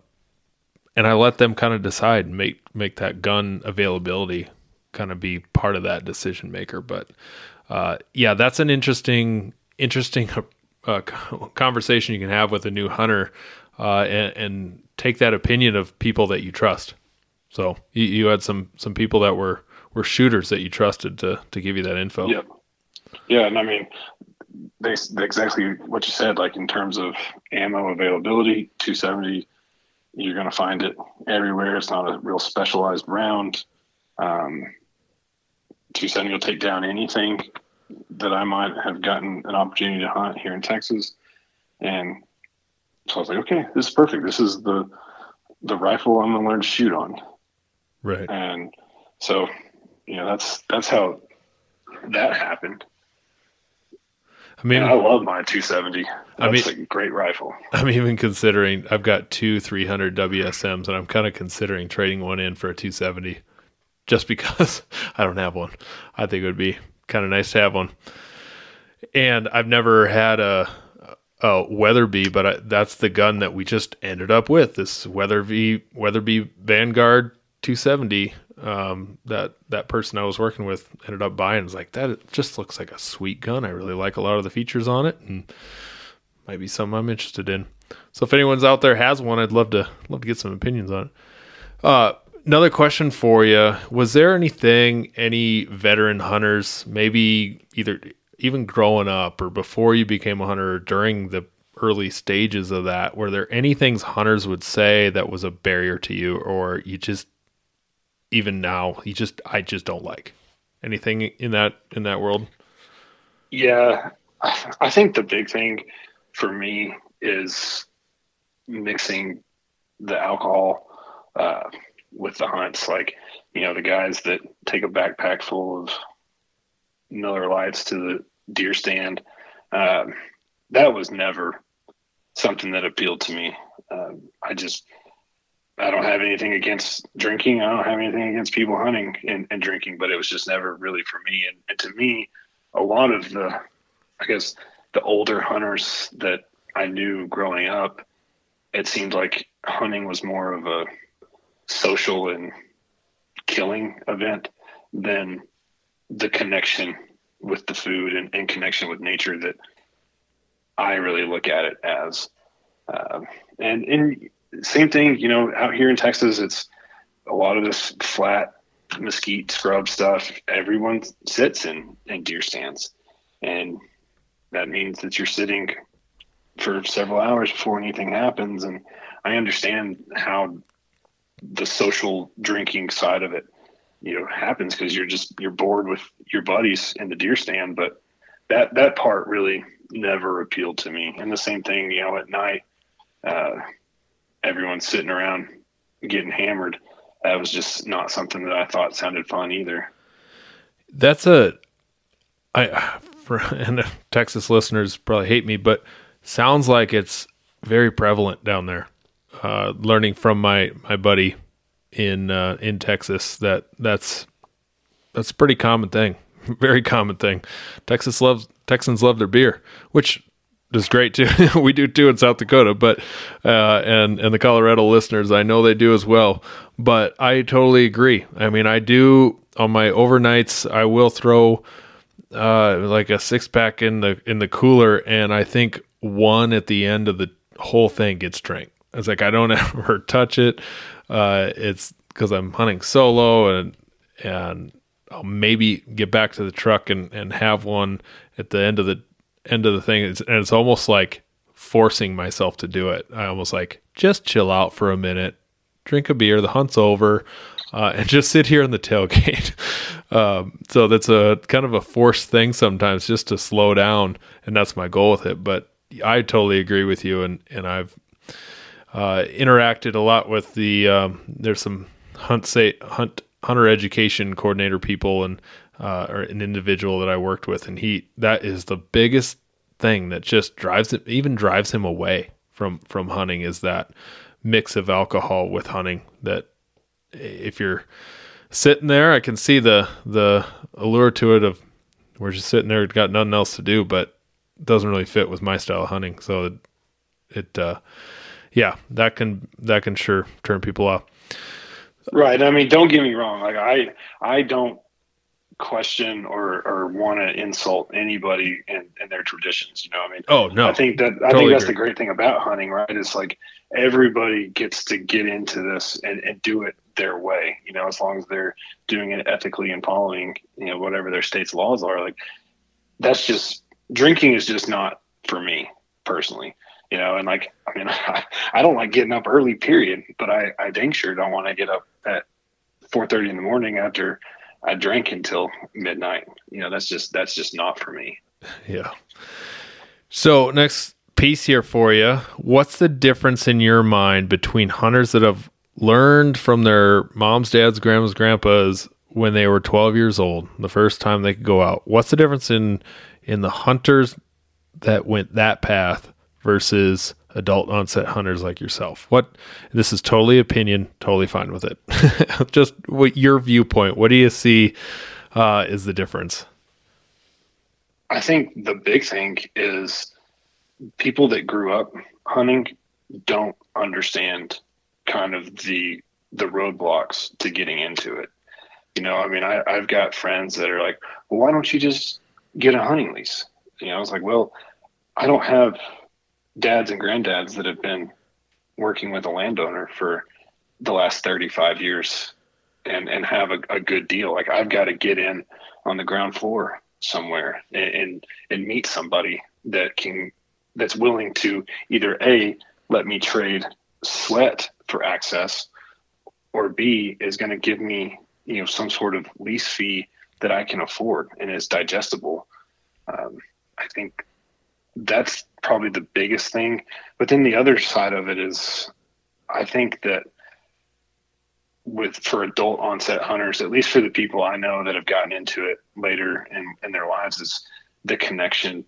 and I let them kind of decide and make make that gun availability kind of be part of that decision maker. But uh, yeah, that's an interesting interesting uh, conversation you can have with a new hunter uh, and, and take that opinion of people that you trust. So you, you had some some people that were were shooters that you trusted to to give you that info. Yep. Yeah, and I mean, they, exactly what you said. Like in terms of ammo availability, 270, you're going to find it everywhere. It's not a real specialized round. Um, 270 will take down anything that I might have gotten an opportunity to hunt here in Texas, and so I was like, okay, this is perfect. This is the the rifle I'm going to learn to shoot on. Right. And so, you know, that's that's how that happened. I mean, and I love my 270. That's I mean, a great rifle. I'm even considering. I've got two 300 WSMs, and I'm kind of considering trading one in for a 270, just because I don't have one. I think it would be kind of nice to have one. And I've never had a, a Weatherby, but I, that's the gun that we just ended up with. This Weatherby Weatherby Vanguard 270 um, that that person I was working with ended up buying. Was like that just looks like a sweet gun. I really like a lot of the features on it, and might be something I'm interested in. So if anyone's out there has one, I'd love to love to get some opinions on it. Uh, another question for you: Was there anything any veteran hunters, maybe either even growing up or before you became a hunter, during the early stages of that, were there any things hunters would say that was a barrier to you, or you just even now you just I just don't like anything in that in that world. Yeah, I think the big thing for me is mixing the alcohol uh, with the hunts. Like, you know, the guys that take a backpack full of Miller Lites to the deer stand, uh, that was never something that appealed to me. Uh, I just I don't have anything against drinking. I don't have anything against people hunting and, and drinking, but it was just never really for me. And, and, to me, a lot of the, I guess, the older hunters that I knew growing up, it seemed like hunting was more of a social and killing event than the connection with the food and, and connection with nature that I really look at it as. Uh, and and same thing, you know, out here in Texas, it's a lot of this flat mesquite scrub stuff. Everyone sits in, in deer stands. And that means that you're sitting for several hours before anything happens. And I understand how the social drinking side of it, you know, happens because you're just you're bored with your buddies in the deer stand. But that that part really never appealed to me. And the same thing, you know, at night, uh, everyone's sitting around getting hammered. That was just not something that I thought sounded fun either. That's a, I, for, and Texas listeners probably hate me, but sounds like it's very prevalent down there. Uh, learning from my, my buddy in, uh, in Texas that that's, that's a pretty common thing. Very common thing. Texas loves, Texans love their beer, which is great too. we do too in South Dakota, but uh, and and the Colorado listeners, I know they do as well. But I totally agree. I mean, I do on my overnights. I will throw uh, like a six pack in the in the cooler, and I think one at the end of the whole thing gets drank. It's like I don't ever touch it. Uh, it's because I'm hunting solo and and I'll maybe get back to the truck and, and have one at the end of the end of the thing, and it's almost like forcing myself to do it. I almost like just chill out for a minute, drink a beer, the hunt's over, uh, and just sit here in the tailgate. um, so that's a kind of a forced thing sometimes, just to slow down, and that's my goal with it. But I totally agree with you, and and I've uh, interacted a lot with the um, there's some hunt say hunt hunter education coordinator people and uh, or an individual that I worked with, and he that is the biggest thing that just drives it, even drives him away from from hunting is that mix of alcohol with hunting. That if you're sitting there, I can see the the allure to it of we're just sitting there, got nothing else to do, but doesn't really fit with my style of hunting. So it, it uh, yeah, that can that can sure turn people off. Right. I mean, don't get me wrong. Like I, I don't question or or want to insult anybody and, and their traditions. You know, I mean, oh no, I think that I totally think that's agree. the great thing about hunting, right? It's like everybody gets to get into this and, and do it their way. You know, as long as they're doing it ethically and following, you know, whatever their state's laws are. Like that's just drinking is just not for me personally. You know, and like I mean, I, don't like getting up early, period. But I I dang sure don't want to get up at four thirty in the morning after I drank until midnight. You know, that's just that's just not for me. Yeah. So next piece here for you. What's the difference in your mind between hunters that have learned from their moms, dads, grandmas, grandpas when they were 12 years old, the first time they could go out? What's the difference in in the hunters that went that path versus adult onset hunters like yourself? What this is totally opinion, totally fine with it. Just what your viewpoint, what do you see uh, is the difference? I think the big thing is people that grew up hunting don't understand kind of the the roadblocks to getting into it. You know, I mean, I, I've got friends that are like, well, why don't you just get a hunting lease? You know, I was like, well, I don't have dads and granddads that have been working with a landowner for the last 35 years and and have a, a good deal. Like i've got to get in on the ground floor somewhere and, and and meet somebody that can that's willing to either a let me trade sweat for access or b is going to give me you know some sort of lease fee that i can afford and is digestible. Um, i think that's probably the biggest thing. But then the other side of it is, I think that with for adult onset hunters, at least for the people I know that have gotten into it later in, in their lives, is the connection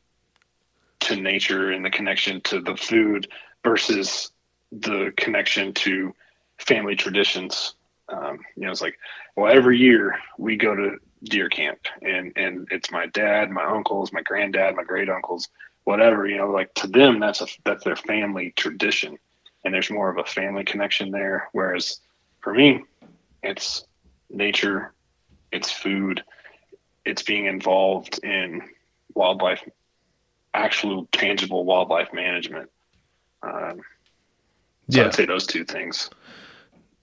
to nature and the connection to the food versus the connection to family traditions. Um, you know, it's like, well, every year we go to deer camp and, and it's my dad, my uncles, my granddad, my great uncles whatever you know like to them that's a that's their family tradition. And there's more of a family connection there. Whereas for me it's nature it's food it's being involved in wildlife actual tangible wildlife management. Um, so yeah. i'd say those two things.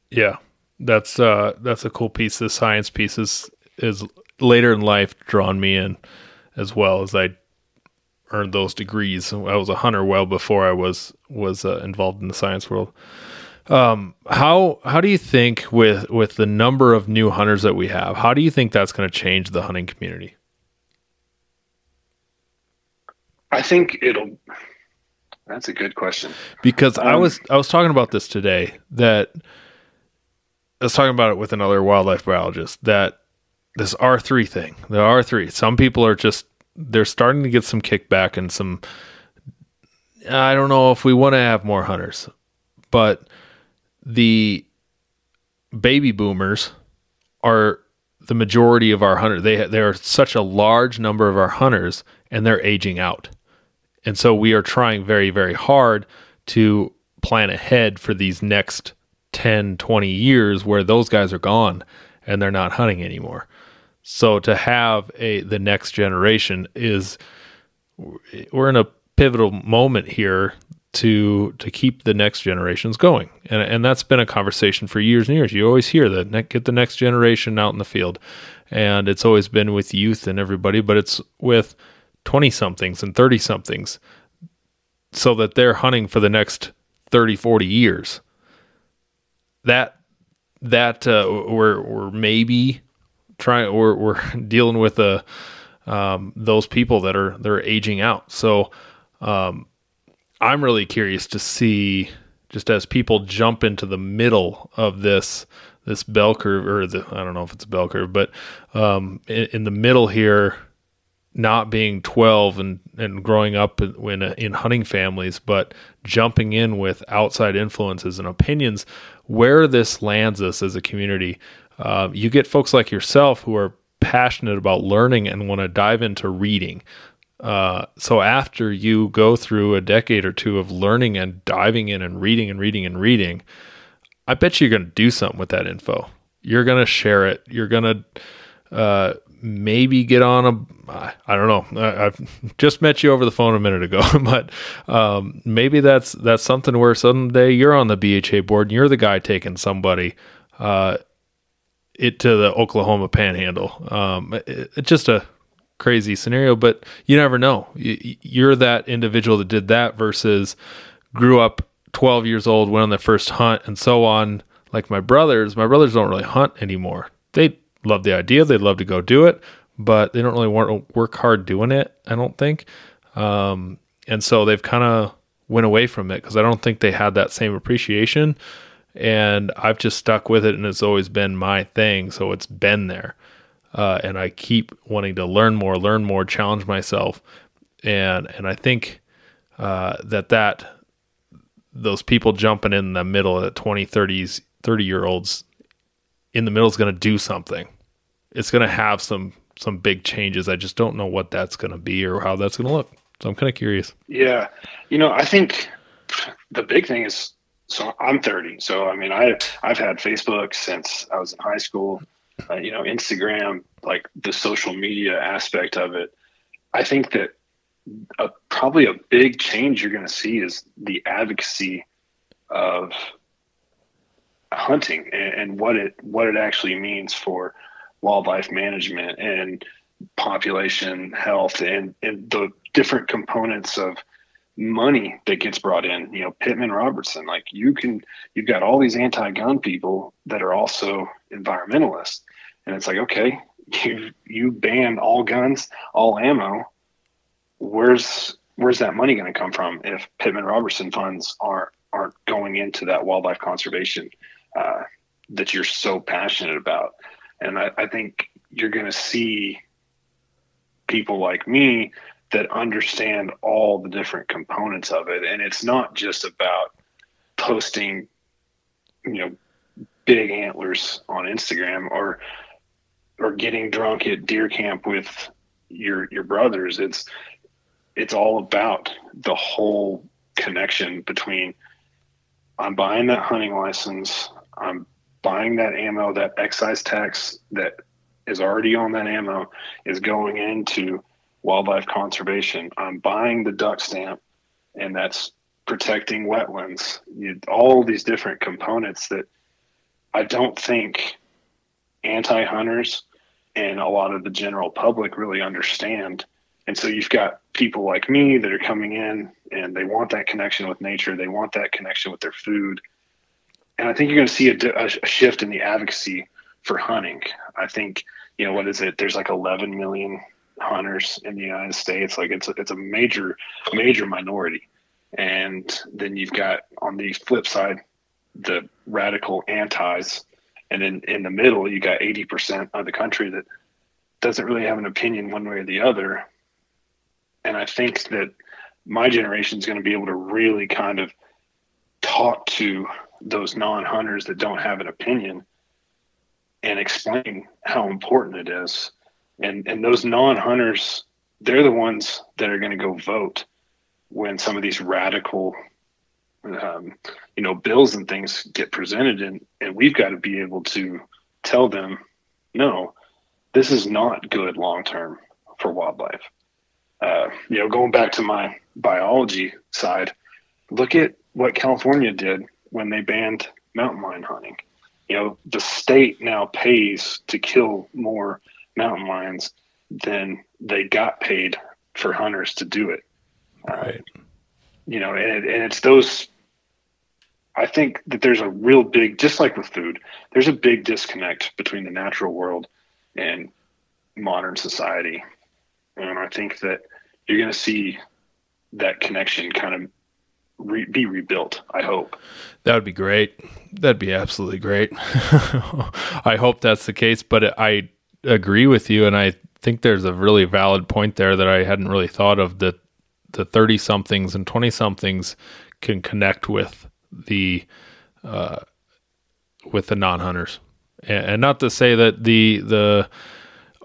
Yeah. That's uh that's a cool piece. The science piece is is later in life drawn me in as well as i earned those degrees. I was a hunter well before I was was uh, involved in the science world. Um, how how do you think with with the number of new hunters that we have? How do you think that's going to change the hunting community? I think it'll. That's a good question. Because um, I was I was talking about this today that I was talking about it with another wildlife biologist that this R three thing, the R three. Some people are just they're starting to get some kickback and some. I don't know if we want to have more hunters, but the baby boomers are the majority of our hunters. They they are such a large number of our hunters, and they're aging out, and so we are trying very very hard to plan ahead for these next 10 20 years where those guys are gone and they're not hunting anymore so to have a the next generation is we're in a pivotal moment here to to keep the next generations going. And and that's been a conversation for years and years. You always hear that get the next generation out in the field. And it's always been with youth and everybody, but it's with 20 somethings and 30 somethings so that they're hunting for the next 30 40 years. That that uh, we're we're maybe trying we're we're dealing with the um, those people that are they're aging out. So um, I'm really curious to see just as people jump into the middle of this this bell curve or the I don't know if it's a bell curve, but um, in, in, the middle here, not being 12 and and growing up in, in hunting families, but jumping in with outside influences and opinions, where this lands us as a community uh, you get folks like yourself who are passionate about learning and want to dive into reading. Uh, so after you go through a decade or two of learning and diving in and reading and reading and reading, I bet you're going to do something with that info. You're going to share it. You're going to uh, maybe get on a I don't know. I, have just met you over the phone a minute ago, but um, maybe that's that's something where someday you're on the BHA board and you're the guy taking somebody uh, it to the Oklahoma Panhandle. Um, it, it's just a crazy scenario, but you never know. You, you're that individual that did that versus grew up 12 years old, went on their first hunt, and so on. Like my brothers, my brothers don't really hunt anymore. They love the idea, they'd love to go do it, but they don't really want to work hard doing it. I don't think, um, and so they've kind of went away from it because I don't think they had that same appreciation. And I've just stuck with it, and it's always been my thing. So it's been there, uh, and I keep wanting to learn more, learn more, challenge myself, and and I think uh, that that those people jumping in the middle at the 20 30s 30 year olds in the middle is going to do something. It's going to have some some big changes. I just don't know what that's going to be or how that's going to look. So i'm kind of curious. Yeah. You know i think the big thing is so i'm 30 so i mean i i've had facebook since i was in high school uh, you know instagram like the social media aspect of it. I think that a, probably a big change you're going to see is the advocacy of hunting and, and, what it what it actually means for wildlife management and population health and, and the different components of money that gets brought in. You know, Pittman Robertson, like you can you've got all these anti-gun people that are also environmentalists. And it's like, okay, you you ban all guns, all ammo, where's where's that money going to come from if Pittman Robertson funds aren't aren't going into that wildlife conservation uh, that you're so passionate about? And I, I think you're going to see people like me that understand all the different components of it, and it's not just about posting, you know, big antlers on Instagram or or getting drunk at deer camp with your your brothers. It's it's all about the whole connection between I'm buying that hunting license, I'm buying that ammo, that excise tax that is already on that ammo is going into wildlife conservation. I'm buying the duck stamp, and that's protecting wetlands. You, all these different components that I don't think anti hunters and a lot of the general public really understand and so you've got people like me that are coming in and they want that connection with nature, they want that connection with their food. And I think you're going to see a, a shift in the advocacy for hunting. I think, you know, what is it? There's like 11 million hunters in the United States. Like it's a, it's a major, major minority. And then you've got on the flip side, the radical antis. And then in the middle, you got 80% of the country that doesn't really have an opinion one way or the other and I think that my generation is going to be able to really kind of talk to those non-hunters that don't have an opinion and explain how important it is. And and those non-hunters, they're the ones that are going to go vote when some of these radical, um, you know, bills and things get presented, and and we've got to be able to tell them, no, this is not good long term for wildlife uh, you know, going back to my biology side, look at what California did when they banned mountain lion hunting. You know, the state now pays to kill more mountain lions then they got paid for hunters to do it. Uh, right. Uh, you know, and, and it's those. I think that there's a real big, just like with food, there's a big disconnect between the natural world and modern society. And I think that you're going to see that connection kind of re- be rebuilt. I hope that would be great. That'd be absolutely great. I hope that's the case, but I agree with you, and I think there's a really valid point there that I hadn't really thought of that the 30 somethings and 20 somethings can connect with the uh, with the non-hunters and, and, not to say that the the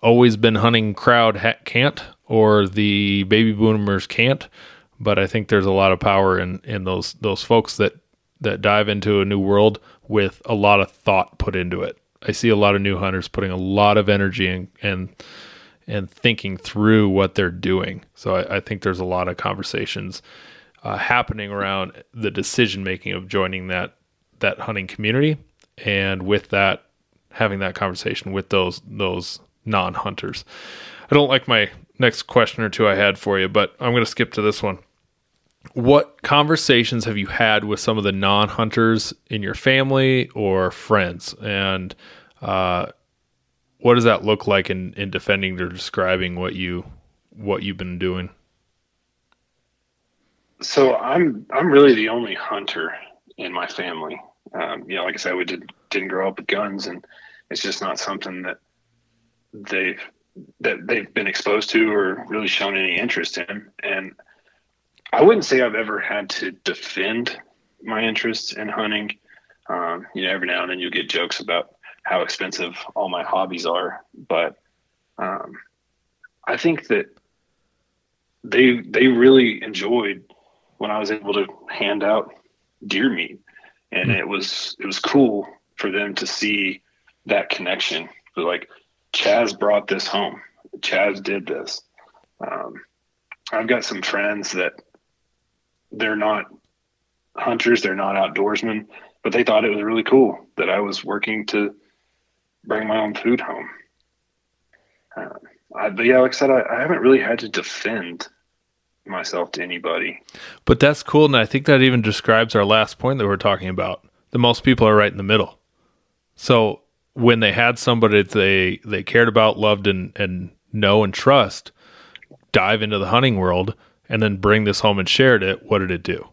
always been hunting crowd ha- can't or the baby boomers can't. But I think there's a lot of power in in those those folks that that dive into a new world with a lot of thought put into it. I see a lot of new hunters putting a lot of energy and and and thinking through what they're doing. So I, I think there's a lot of conversations uh, happening around the decision making of joining that that hunting community, and with that, having that conversation with those those non hunters. I don't like my next question or two I had for you, but I'm going to skip to this one. What conversations have you had with some of the non hunters in your family or friends? And uh, what does that look like in, in defending or describing what you what you've been doing? So I'm I'm really the only hunter in my family. Um, you know, like I said, we did didn't grow up with guns, and it's just not something that they've that they've been exposed to or really shown any interest in. And I wouldn't say I've ever had to defend my interest in hunting. Um, you know, every now and then you get jokes about how expensive all my hobbies are, but um, I think that they they really enjoyed when I was able to hand out deer meat, and mm-hmm. it was it was cool for them to see that connection. Like Chas brought this home. Chas did this. Um, I've got some friends that they're not hunters, they're not outdoorsmen, but they thought it was really cool that I was working to bring my own food home. Uh, I, but yeah, like I said, I, I haven't really had to defend myself to anybody. But that's cool, and I think that even describes our last point that we're talking about. The most people are right in the middle. So when they had somebody that they they cared about, loved, and and know and trust, dive into the hunting world, and then bring this home and shared it, what did it do?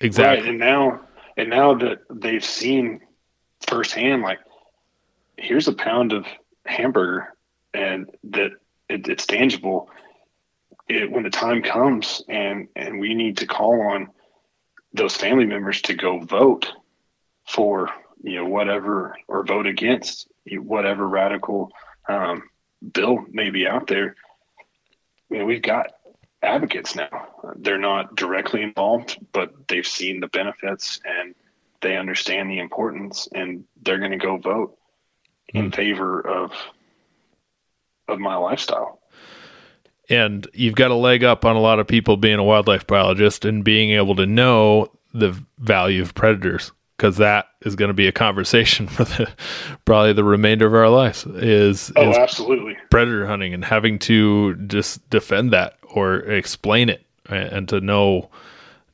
Exactly. Right, and now and now that they've seen firsthand, like here's a pound of hamburger, and that it, it's tangible. It, when the time comes, and and we need to call on those family members to go vote for you know whatever or vote against whatever radical um, bill may be out there. You know, we've got advocates now. They're not directly involved, but they've seen the benefits and they understand the importance, and they're going to go vote in hmm. favor of of my lifestyle. And you've got a leg up on a lot of people being a wildlife biologist and being able to know the value of predators because that is going to be a conversation for the probably the remainder of our lives is, oh, is absolutely. predator hunting and having to just defend that or explain it and to know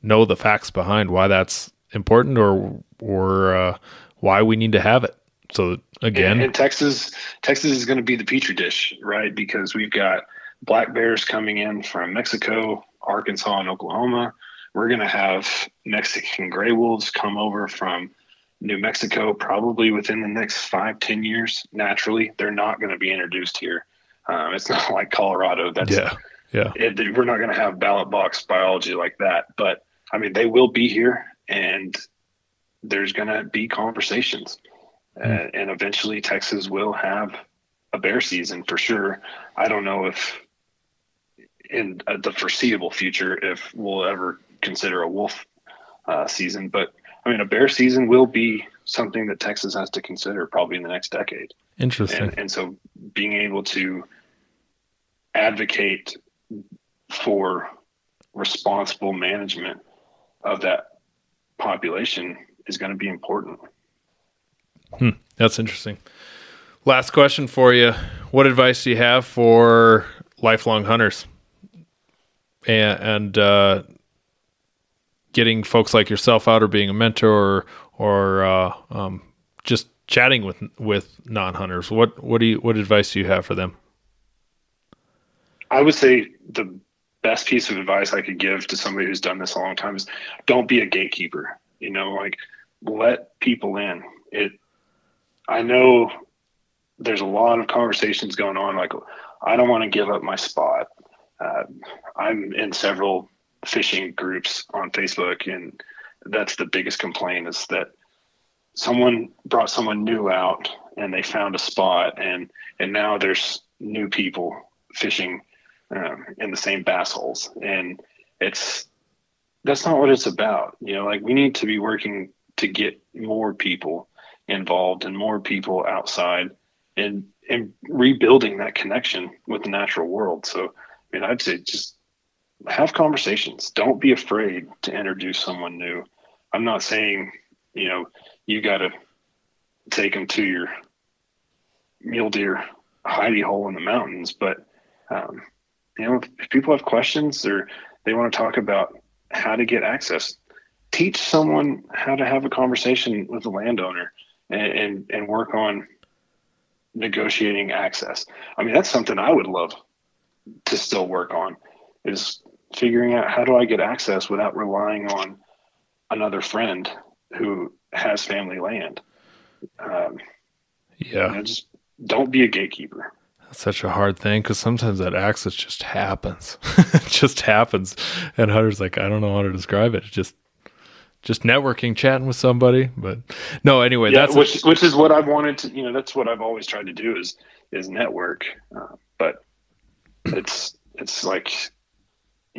know the facts behind why that's important or or uh, why we need to have it. So again and, and texas texas is going to be the petri dish right? Because we've got black bears coming in from mexico arkansas and oklahoma we're going to have Mexican gray wolves come over from New Mexico probably within the next five, ten years. Naturally, they're not going to be introduced here. Um, it's not like Colorado. That's yeah, yeah. It, we're not going to have ballot box biology like that. But I mean, they will be here, and there's going to be conversations, mm. uh, and eventually Texas will have a bear season for sure. I don't know if in uh, the foreseeable future if we'll ever consider a wolf uh, season. But I mean, a bear season will be something that Texas has to consider probably in the next decade. Interesting. And, and so being able to advocate for responsible management of that population is going to be important. Hmm, that's interesting. Last question for you. What advice do you have for lifelong hunters? And, and uh, getting folks like yourself out or being a mentor or, or uh, um, just chatting with with non hunters? What what do you what advice do you have for them? I would say the best piece of advice I could give to somebody who's done this a long time is don't be a gatekeeper. You know, like let people in. It. I know there's a lot of conversations going on. Like, I don't want to give up my spot. Uh, I'm in several fishing groups on Facebook, and that's the biggest complaint is that someone brought someone new out and they found a spot, and and now there's new people fishing um, in the same bass holes, and it's that's not what it's about. You know, like we need to be working to get more people involved and more people outside and and rebuilding that connection with the natural world. So I mean I'd say just have conversations. Don't be afraid to introduce someone new. I'm not saying, you know, you got to take them to your mule deer hidey hole in the mountains, but um, you know, if people have questions or they want to talk about how to get access, teach someone how to have a conversation with the landowner and, and, and work on negotiating access. I mean, that's something I would love to still work on is figuring out how do I get access without relying on another friend who has family land. Um, yeah. You know, just don't be a gatekeeper. That's such a hard thing because sometimes that access just happens. it just happens. And Hunter's like, I don't know how to describe it. just just networking, chatting with somebody. But no, anyway, yeah, that's which a- which is what I've wanted to. You know, that's what I've always tried to do is is network. Uh, but it's it's like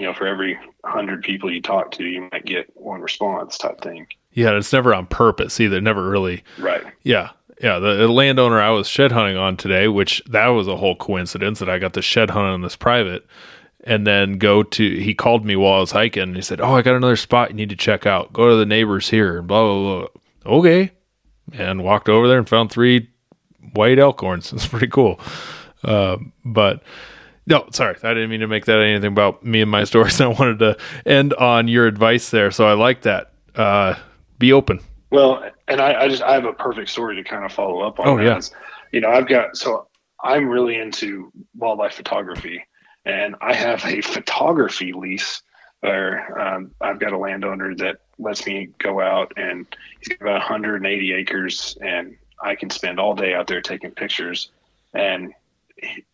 you know, for every hundred people you talk to, you might get one response type thing. Yeah, it's never on purpose either. Never really. Right. Yeah, yeah. The, the landowner I was shed hunting on today, which that was a whole coincidence that I got to shed hunt on this private, and then go to. He called me while I was hiking, and he said, "Oh, I got another spot you need to check out. Go to the neighbors here." And blah blah blah. Okay, and walked over there and found three white elk horns. It's pretty cool. Uh, but no, sorry, I didn't mean to make that anything about me and my stories. I wanted to end on your advice there, so I like that. Uh, be open. Well, and I, I just I have a perfect story to kind of follow up on. Oh, that. yeah. Is, you know, I've got so I'm really into wildlife photography, and I have a photography lease where um, I've got a landowner that lets me go out, and he's got about 180 acres, and I can spend all day out there taking pictures. And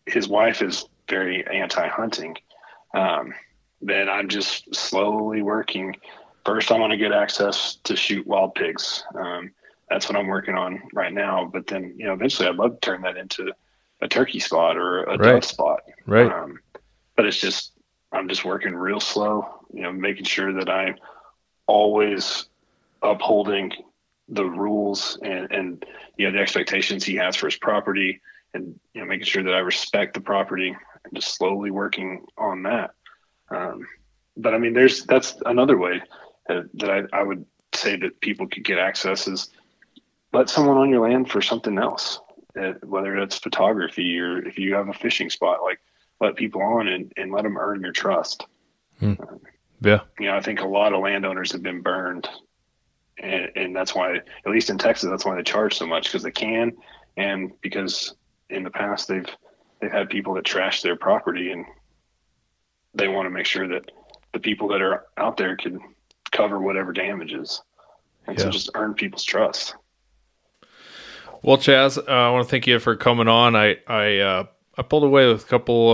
his wife is very anti-hunting. Um, then I'm just slowly working first I want to get access to shoot wild pigs. Um, that's what I'm working on right now. But then, you know, eventually I'd love to turn that into a turkey spot or a Right. dove spot. Right. Um, but it's just, I'm just working real slow, you know, making sure that I'm always upholding the rules and, and, you know, the expectations he has for his property and, you know, making sure that I respect the property and just slowly working on that. Um, but I mean, there's, that's another way that, that I, I would say that people could get access is let someone on your land for something else, uh, whether it's photography or if you have a fishing spot, like let people on and, and let them earn your trust. Yeah. You know, I think a lot of landowners have been burned and, and that's why, at least in Texas, that's why they charge so much because they can. And because in the past they've, they've had people that trash their property and they want to make sure that the people that are out there can cover whatever damages. And Yeah. so just earn people's trust. Well, Chas, uh, I want to thank you for coming on. I I uh, I pulled away with a couple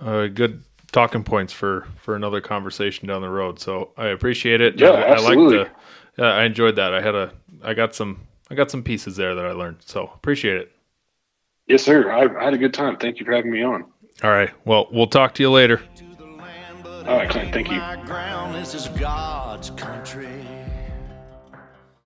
uh, uh, good talking points for for another conversation down the road. So I appreciate it. Yeah, I, absolutely. I liked the, I enjoyed that. I had a I got some I got some pieces there that I learned. So appreciate it. Yes, sir. I, I had a good time. Thank you for having me on. All right. Well, we'll talk to you later. All right, Clint. Thank you.